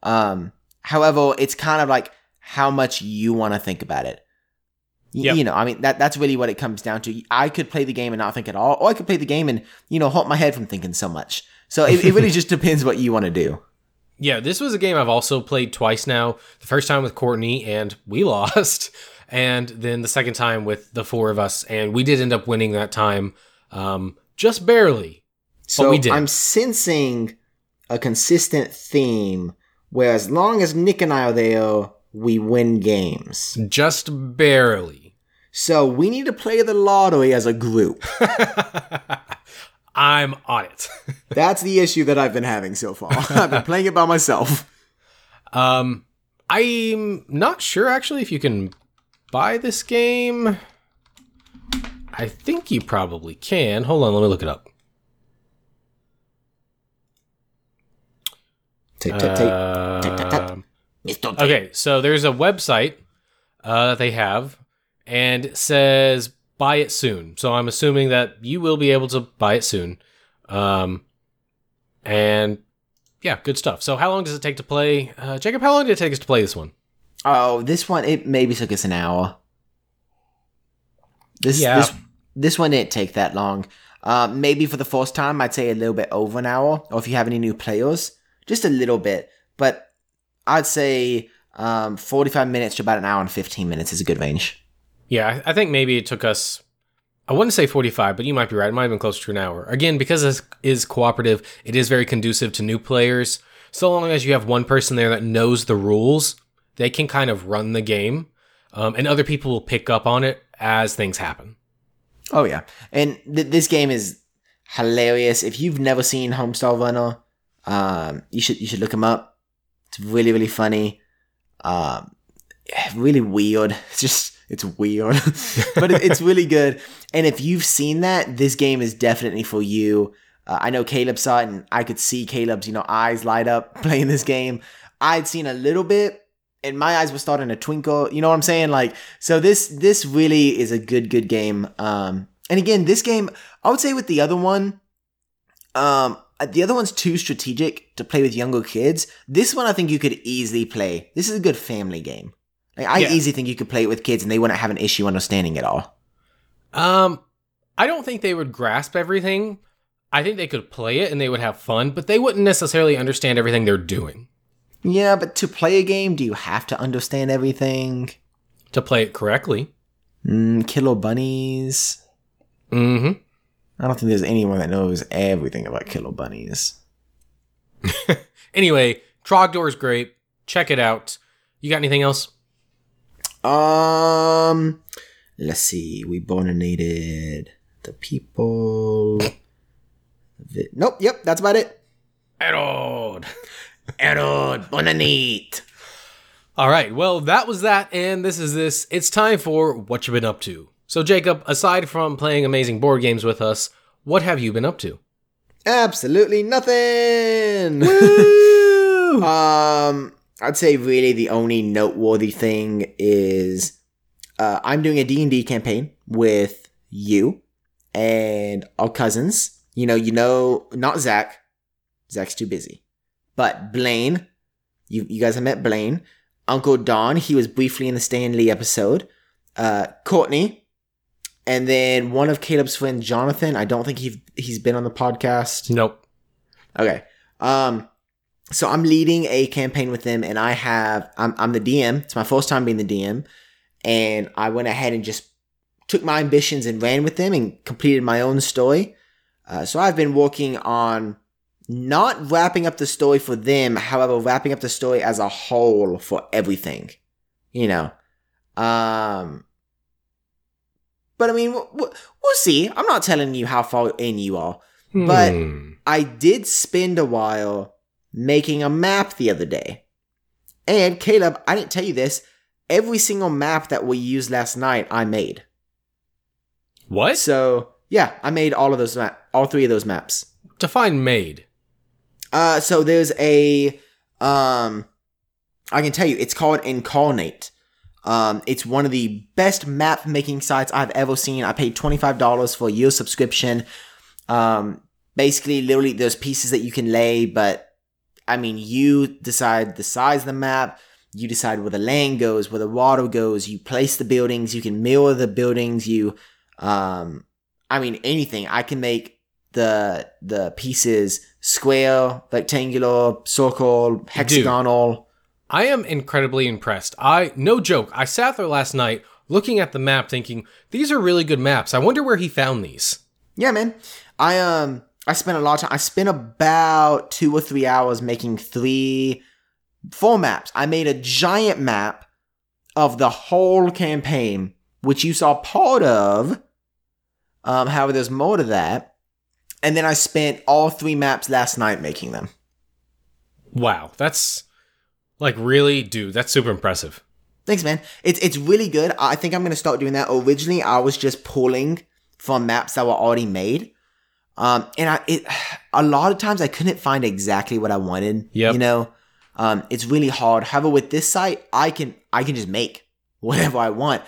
Um, however, it's kind of like how much you want to think about it. Yep. You know, I mean, that that's really what it comes down to. I could play the game and not think at all, or I could play the game and, you know, hold my head from thinking so much. So it, it really just depends what you want to do. Yeah, this was a game I've also played twice now. The first time with Courtney, and we lost. And then the second time with the four of us, and we did end up winning that time, um, just barely. So we did. I'm sensing a consistent theme where as long as Nick and I are there, we win games. Just barely. So we need to play the lottery as a group. I'm on it. That's the issue that I've been having so far. I've been playing it by myself. Um, I'm not sure actually if you can buy this game. I think you probably can. Hold on, let me look it up. Take, take, take. Mr. Okay, so there's a website uh, that they have, and it says buy it soon. So I'm assuming that you will be able to buy it soon. Um, and yeah, good stuff. So how long does it take to play? Uh, Jacob, how long did it take us to play this one? Oh, this one it maybe took us an hour. This Yeah. this this one didn't take that long. Um, maybe for the first time, I'd say a little bit over an hour. Or if you have any new players, just a little bit. But I'd say um, forty-five minutes to about an hour and fifteen minutes is a good range. Yeah, I, I think maybe it took us. I wouldn't say 45, but you might be right. It might have been closer to an hour. Again, because this is cooperative, it is very conducive to new players. So long as you have one person there that knows the rules, they can kind of run the game, um, and other people will pick up on it as things happen. Oh yeah, and th- this game is hilarious. If you've never seen Homestar Runner, um, you should you should look him up. It's really really funny. Um, really weird. It's just it's weird, but it, it's really good. And if you've seen that, this game is definitely for you. Uh, I know Caleb saw it, and I could see Caleb's you know eyes light up playing this game. I'd seen a little bit, and my eyes were starting to twinkle. You know what I'm saying? Like, so this this really is a good good game. Um, and again, this game, I would say with the other one, um, the other one's too strategic to play with younger kids. This one, I think you could easily play. This is a good family game. Like, I Yeah. easily think you could play it with kids, and they wouldn't have an issue understanding it all. Um, I don't think they would grasp everything. I think they could play it and they would have fun, but they wouldn't necessarily understand everything they're doing. Yeah, but to play a game, do you have to understand everything? To play it correctly. Mm, killer bunnies. Mm-hmm. I don't think there's anyone that knows everything about killer bunnies. Anyway, Trogdor is great. Check it out. You got anything else? Um, let's see. We burninated the people. Nope. Yep. That's about it. Arrowed. Error. Burninate. All right. Well, that was that, and this is this. It's time for what you've been up to. So, Jacob, aside from playing amazing board games with us, what have you been up to? Absolutely nothing. um, I'd say really the only noteworthy thing is uh, I'm doing a D&D campaign with you and our cousins. You know, you know, not Zach. Zach's too busy. But Blaine, you, you guys have met Blaine. Uncle Don, he was briefly in the Stan Lee episode. Uh, Courtney, and then one of Caleb's friends, Jonathan. I don't think he he's been on the podcast. Nope. Okay. Um, so I'm leading a campaign with them, and I have I'm I'm the DM. It's my first time being the DM, and I went ahead and just took my ambitions and ran with them and completed my own story. Uh, so I've been working on not wrapping up the story for them, however, wrapping up the story as a whole for everything. You know, um. But I mean, we'll, we'll see. I'm not telling you how far in you are. But- Hmm. I did spend a while making a map the other day. And Caleb, I didn't tell you this. Every single map that we used last night, I made. what? So yeah, I made all of those map, all three of those maps. Define made. Uh, so there's a um, I can tell you, it's called Inkarnate. Um, it's one of the best map making sites I've ever seen. I paid twenty five dollars for a year subscription. Um, basically, literally, there's pieces that you can lay, but I mean, you decide the size of the map. You decide where the land goes, where the water goes. You place the buildings. You can mirror the buildings. You, um, I mean, anything. I can make the the pieces square, rectangular, circle, hexagonal. I am incredibly impressed. I no joke. I sat there last night looking at the map thinking, these are really good maps. I wonder where he found these. Yeah, man. I um I spent a lot of time. I spent about two or three hours making three, full maps. I made a giant map of the whole campaign, which you saw part of. Um, however, there's more to that. And then I spent all three maps last night making them. Wow, that's like really, dude, that's super impressive. Thanks, man. It's it's really good. I think I'm gonna start doing that. Originally, I was just pulling from maps that were already made. Um, and I, it, a lot of times I couldn't find exactly what I wanted. Yep. You know, um, it's really hard. However, with this site, I can, I can just make whatever I want.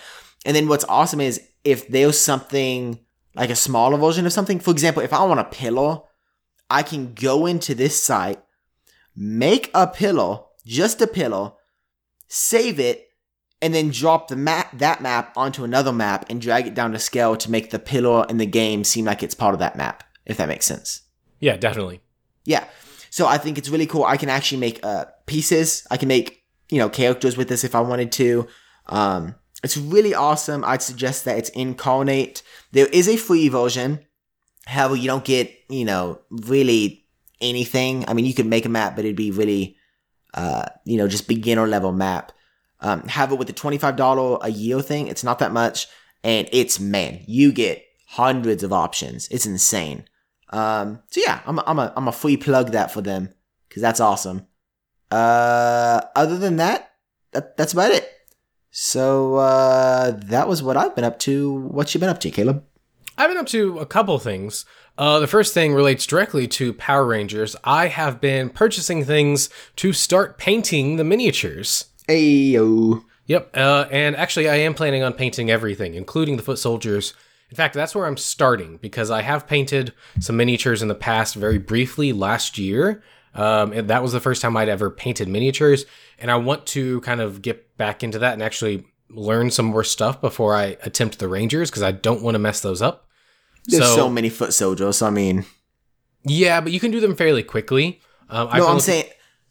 And then what's awesome is if there's something like a smaller version of something, for example, if I want a pillow, I can go into this site, make a pillow, just a pillow, save it, and then drop the map that map onto another map and drag it down to scale to make the pillar in the game seem like it's part of that map if that makes sense. Yeah, definitely. yeah. So i think it's really cool. I can actually make uh pieces. I can make you know characters with this if i wanted to. Um it's really awesome i'd suggest that it's Inkarnate there is a free version however you don't get you know really anything i mean you could make a map but it'd be really uh you know just beginner level map um, however, with the $25 a year thing, it's not that much. And it's, man, you get hundreds of options. It's insane. Um, so yeah, I'm a, I'm a, I'm a free plug that for them because that's awesome. Uh, other than that, that, that's about it. So, uh, that was what I've been up to. What you been up to, Caleb? I've been up to a couple things. Uh, the first thing relates directly to Power Rangers. I have been purchasing things to start painting the miniatures. Ayo. Yep, uh, and actually, I am planning on painting everything, including the foot soldiers. In fact, that's where I'm starting because I have painted some miniatures in the past very briefly last year. Um, and that was the first time I'd ever painted miniatures, and I want to kind of get back into that and actually learn some more stuff before I attempt the Rangers because I don't want to mess those up. There's so, many foot soldiers. I mean, yeah, but you can do them fairly quickly. Um, no, I'm saying,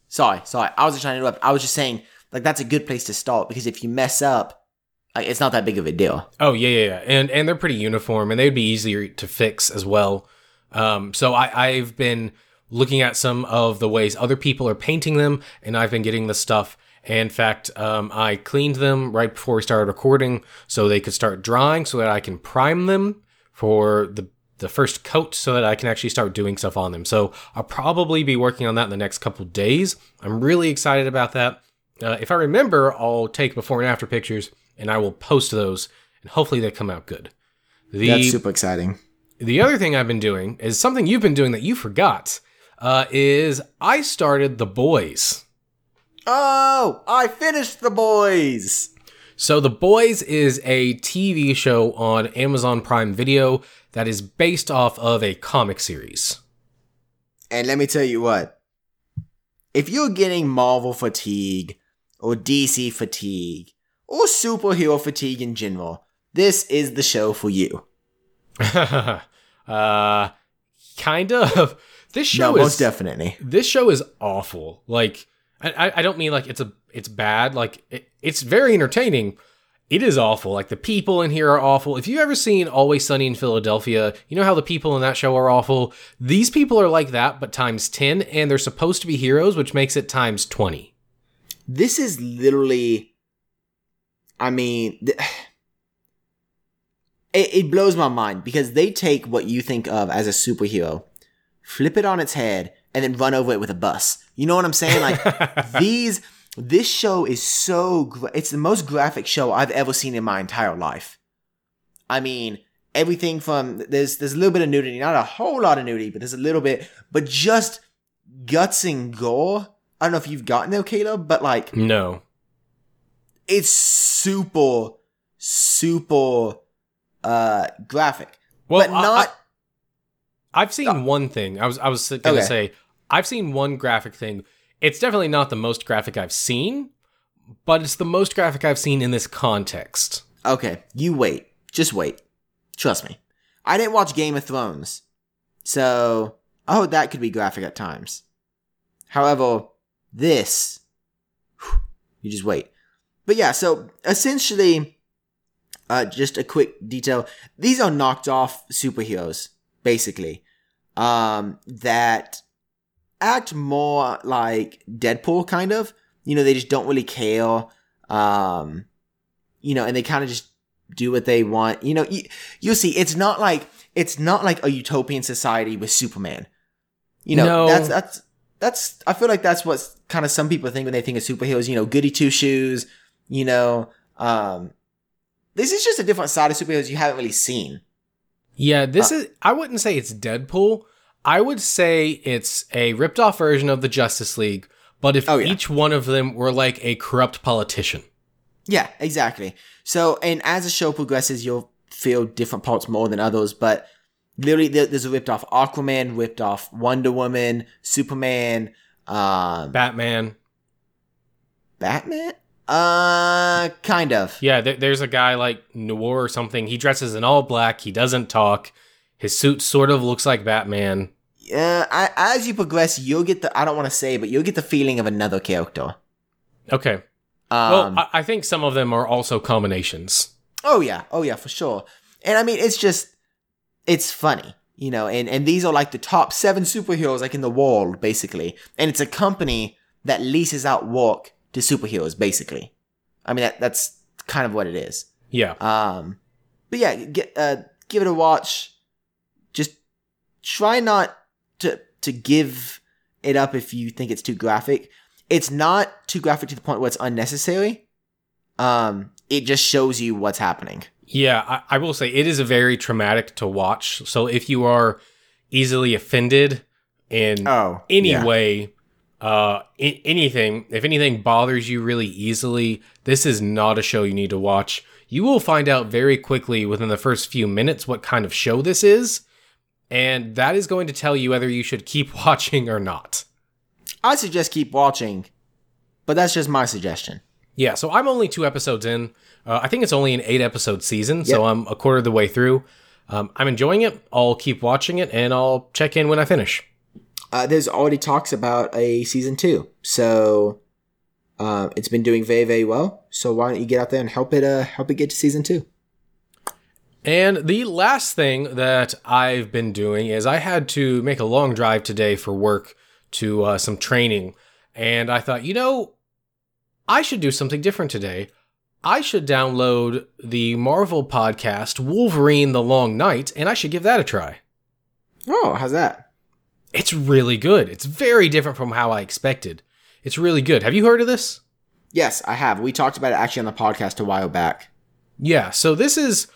sorry, sorry. I was just trying to interrupt. I was just saying like that's a good place to start because if you mess up, like, it's not that big of a deal. Oh yeah, yeah, yeah, and and they're pretty uniform, and they'd be easier to fix as well. Um, so I, I've been looking at some of the ways other people are painting them, and I've been getting the stuff. In fact, um, I cleaned them right before we started recording so they could start drying, so that I can prime them for the the first coat, so that I can actually start doing stuff on them. So I'll probably be working on that in the next couple days. I'm really excited about that. Uh, if I remember, I'll take before and after pictures and I will post those, and hopefully they come out good. The, That's super exciting. The other thing I've been doing is something you've been doing that you forgot. Uh, is I started The Boys. Oh, I finished The Boys. So The Boys is a TV show on Amazon Prime Video that is based off of a comic series. And let me tell you what. If you're getting Marvel fatigue or DC fatigue, or superhero fatigue in general, this is the show for you. uh, kind of. This show no, is most definitely. This show is awful. Like, I, I don't mean like it's a it's bad. Like, it, it's very entertaining. It is awful. Like the people in here are awful. If you've ever seen Always Sunny in Philadelphia, you know how the people in that show are awful. These people are like that, but times ten, and they're supposed to be heroes, which makes it times twenty. This is literally, I mean, th- it, it blows my mind because they take what you think of as a superhero, flip it on its head, and then run over it with a bus. You know what I'm saying? Like these, this show is so, gra- it's the most graphic show I've ever seen in my entire life. I mean, everything from there's there's a little bit of nudity, not a whole lot of nudity, but there's a little bit, but just guts and gore. I don't know if you've gotten there, Caleb, but like No. it's super, super uh graphic. Well, but I- not I, have seen one thing. I was I was gonna Okay. say I've seen one graphic thing. It's definitely not the most graphic I've seen, but it's the most graphic I've seen in this context. Okay, you wait. Just wait. Trust me. I didn't watch Game of Thrones. So, oh, that could be graphic at times. However, this, whew, you just wait. But yeah, so essentially, uh, just a quick detail. These are knocked off superheroes, basically, um, that act more like Deadpool, kind of. You know, they just don't really care. Um, you know, and they kind of just do what they want. You know, you, you'll see. It's not like it's not like a utopian society with Superman. You know, No. that's that's that's. I feel like that's what kind of some people think when they think of superheroes. You know, goody two shoes. You know, um, this is just a different side of superheroes you haven't really seen. Yeah, this Uh, is I wouldn't say it's Deadpool. I would say it's a ripped off version of the Justice League, but if Oh, yeah. each one of them were like a corrupt politician. Yeah, exactly. So, and as the show progresses, you'll feel different parts more than others, but literally there's a ripped off Aquaman, ripped off Wonder Woman, Superman, um, Batman. Batman? Uh, kind of. Yeah, there, there's a guy like Noir or something. He dresses in all black. He doesn't talk. His suit sort of looks like Batman. Yeah, I, as you progress, you'll get the, I don't want to say, but you'll get the feeling of another character. Okay. Um, well, I, I think some of them are also combinations. Oh yeah, oh yeah, for sure. And I mean, it's just, it's funny, you know. And and these are like the top seven superheroes like in the world, basically. And it's a company that leases out work to superheroes, basically. I mean, that that's kind of what it is. Yeah. Um, but yeah, get uh, give it a watch. Just try not to to give it up if you think it's too graphic. It's not too graphic to the point where it's unnecessary. Um, it just shows you what's happening. Yeah, I, I will say it is very traumatic to watch. So if you are easily offended in Oh, any yeah. way, uh, I- anything, if anything bothers you really easily, this is not a show you need to watch. You will find out very quickly within the first few minutes what kind of show this is, and that is going to tell you whether you should keep watching or not. I suggest keep watching, but that's just my suggestion. Yeah, so I'm only two episodes in. Uh, I think it's only an eight episode season, so I'm a quarter of the way through. Um, I'm enjoying it. I'll keep watching it, and I'll check in when I finish. Uh, there's already talks about a season two, so uh, it's been doing very very well. So why don't you get out there and help it uh help it get to season two? And the last thing that I've been doing is I had to make a long drive today for work to uh, some training. And I thought, you know, I should do something different today. I should download the Marvel podcast, Wolverine the Long Night, and I should give that a try. Oh, how's that? It's really good. It's very different from how I expected. It's really good. Have you heard of this? Yes, I have. We talked about it actually on the podcast a while back. Yeah, so this is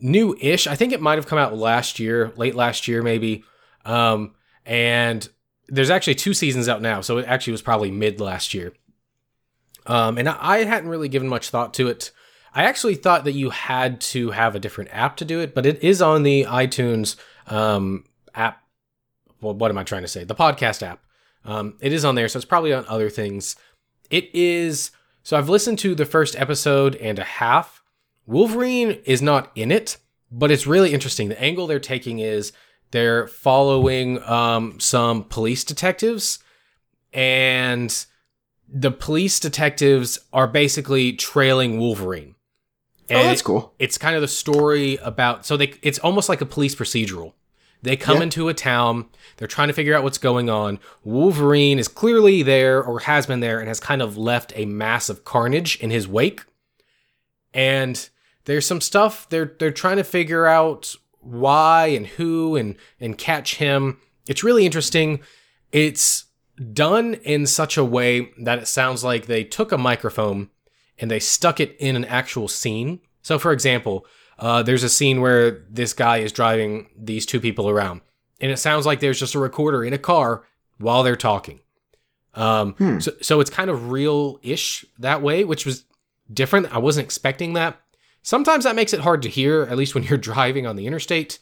new-ish. I think it might have come out last year, late last year maybe. Um, and there's actually two seasons out now, so it actually was probably mid last year. Um, and I I hadn't really given much thought to it. I actually thought that you had to have a different app to do it, but it is on the iTunes um, app. Well, what am I trying to say? The podcast app. Um, it is on there, so it's probably on other things. It is. So I've listened to the first episode and a half. Wolverine is not in it, but it's really interesting. The angle they're taking is they're following um, some police detectives, and the police detectives are basically trailing Wolverine. oh, And that's it- cool. it's kind of the story about so they it's almost like a police procedural. They come Yeah. into a town, they're trying to figure out what's going on. Wolverine is clearly there or has been there and has kind of left a mass of carnage in his wake. And there's some stuff they're they're trying to figure out why and who and and catch him. It's really interesting. It's done in such a way that it sounds like they took a microphone and they stuck it in an actual scene. So, for example, uh, there's a scene where this guy is driving these two people around, and it sounds like there's just a recorder in a car while they're talking. Um, Hmm. so, so it's kind of real ish that way, which was different. I wasn't expecting that. Sometimes that makes it hard to hear, at least when you're driving on the interstate.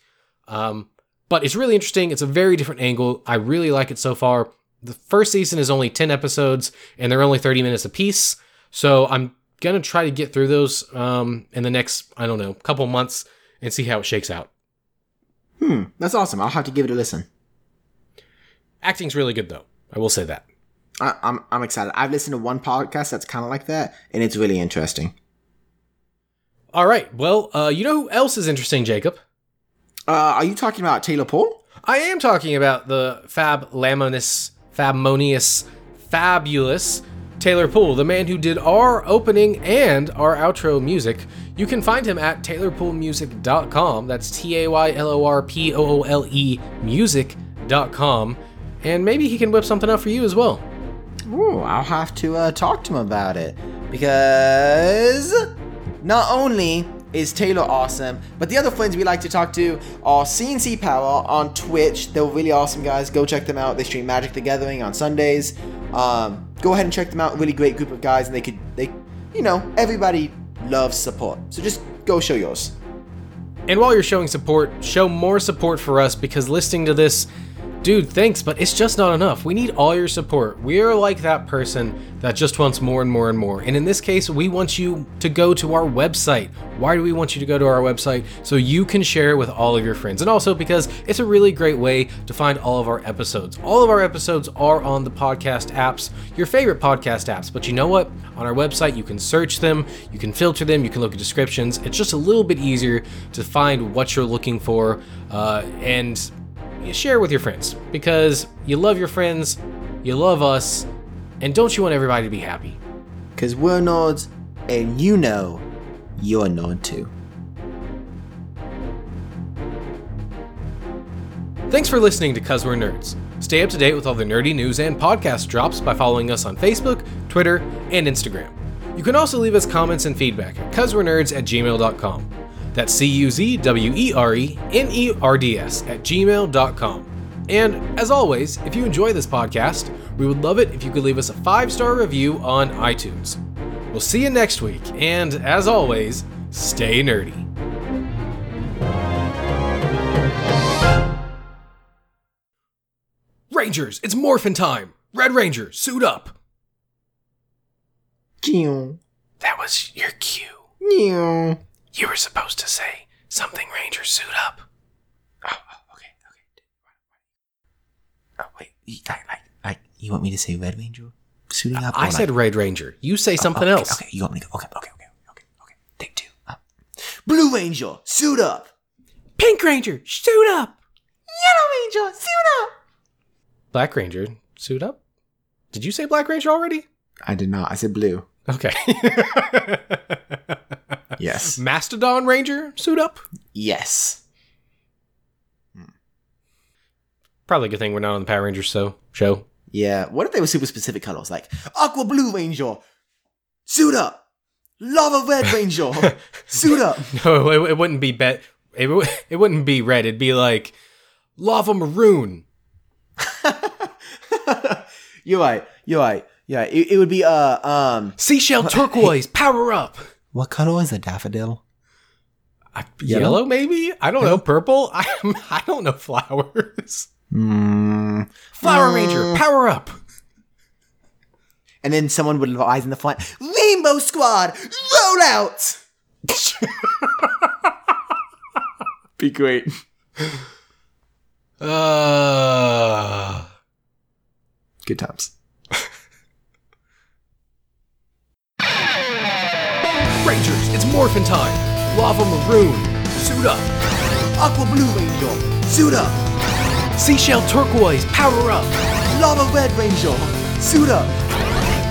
Um, but it's really interesting. It's a very different angle. I really like it so far. The first season is only 10 episodes and they're only 30 minutes apiece. So I'm going to try to get through those um, in the next, I don't know, couple months and see how it shakes out. Hmm, that's awesome. I'll have to give it a listen. Acting's really good though. I will say that. I, I'm I'm excited. I've listened to one podcast that's kind of like that, and it's really interesting. All right. Well, uh, you know who else is interesting, Jacob? Uh, are you talking about Taylor Poole? I am talking about the Fab Laminous, Fabmonious, Fabulous Taylor Poole, the man who did our opening and our outro music. You can find him at taylorpoolemusic.com. That's T A Y L O R P O O L E music.com. And maybe he can whip something up for you as well. Ooh, I'll have to uh, talk to him about it because not only is Taylor awesome, but the other friends we like to talk to are CNC Power on Twitch. They're really awesome guys. Go check them out. They stream Magic the Gathering on Sundays. Um, go ahead and check them out. Really great group of guys, and they could they, you know, everybody loves support. So just go show yours. And while you're showing support, show more support for us because listening to this, dude, thanks, but it's just not enough. We need all your support. We're like that person that just wants more and more and more. And in this case, we want you to go to our website. Why do we want you to go to our website? So you can share it with all of your friends. And also because it's a really great way to find all of our episodes. All of our episodes are on the podcast apps, your favorite podcast apps. But you know what? On our website, you can search them, you can filter them, you can look at descriptions. It's just a little bit easier to find what you're looking for. Uh, and share with your friends because you love your friends, you love us, and don't you want everybody to be happy? Because we're nerds, and you know you're a nerd too. Thanks for listening to Cuz We're Nerds. Stay up to date with all the nerdy news and podcast drops by following us on Facebook, Twitter, and Instagram. You can also leave us comments and feedback at cuzwerenerds at gmail.com. That's C U Z W E R E N E R D S at gmail.com. And as always, if you enjoy this podcast, we would love it if you could leave us a five star review on iTunes. We'll see you next week, and as always, stay nerdy. Rangers, it's morphin' time! Red Ranger, suit up! That was your cue. You were supposed to say something Ranger suit up. Oh, oh, okay, okay. Oh, wait. You, like, like, like, you want me to say Red Ranger? Suiting up? I said like- Red Ranger. You say oh, something okay, else. Okay, you want me to go? Okay, okay, okay, okay, okay. Take two. Up. Blue Ranger, suit up. Pink Ranger, suit up! Yellow Ranger, suit up. Black Ranger, suit up? Did you say Black Ranger already? I did not. I said blue. Okay. Yes. Mastodon Ranger, suit up? Yes. Hmm. Probably a good thing we're not on the Power Rangers so show. Yeah. What if they were super specific colors? Like Aqua Blue Ranger, suit up. Lava Red Ranger, suit up. No, it, it wouldn't be bet. It, w- it wouldn't be red. It'd be like lava maroon. you're right. You're right. Yeah. It, it would be uh um. Seashell turquoise, power up. What color is a daffodil? Uh, Yellow? Yellow, maybe? I don't know. Purple? I I don't know flowers. Hmm. Flower Ranger, power up. And then someone would have eyes in the front. Rainbow Squad, roll out. be great. Uh, Good times. Rangers, it's morphin' time. Lava maroon, suit up. Aqua Blue Ranger, suit up. Seashell turquoise, power up. Lava Red Ranger, suit up.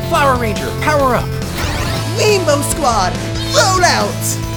Flower Ranger, power up. Rainbow Squad, roll out.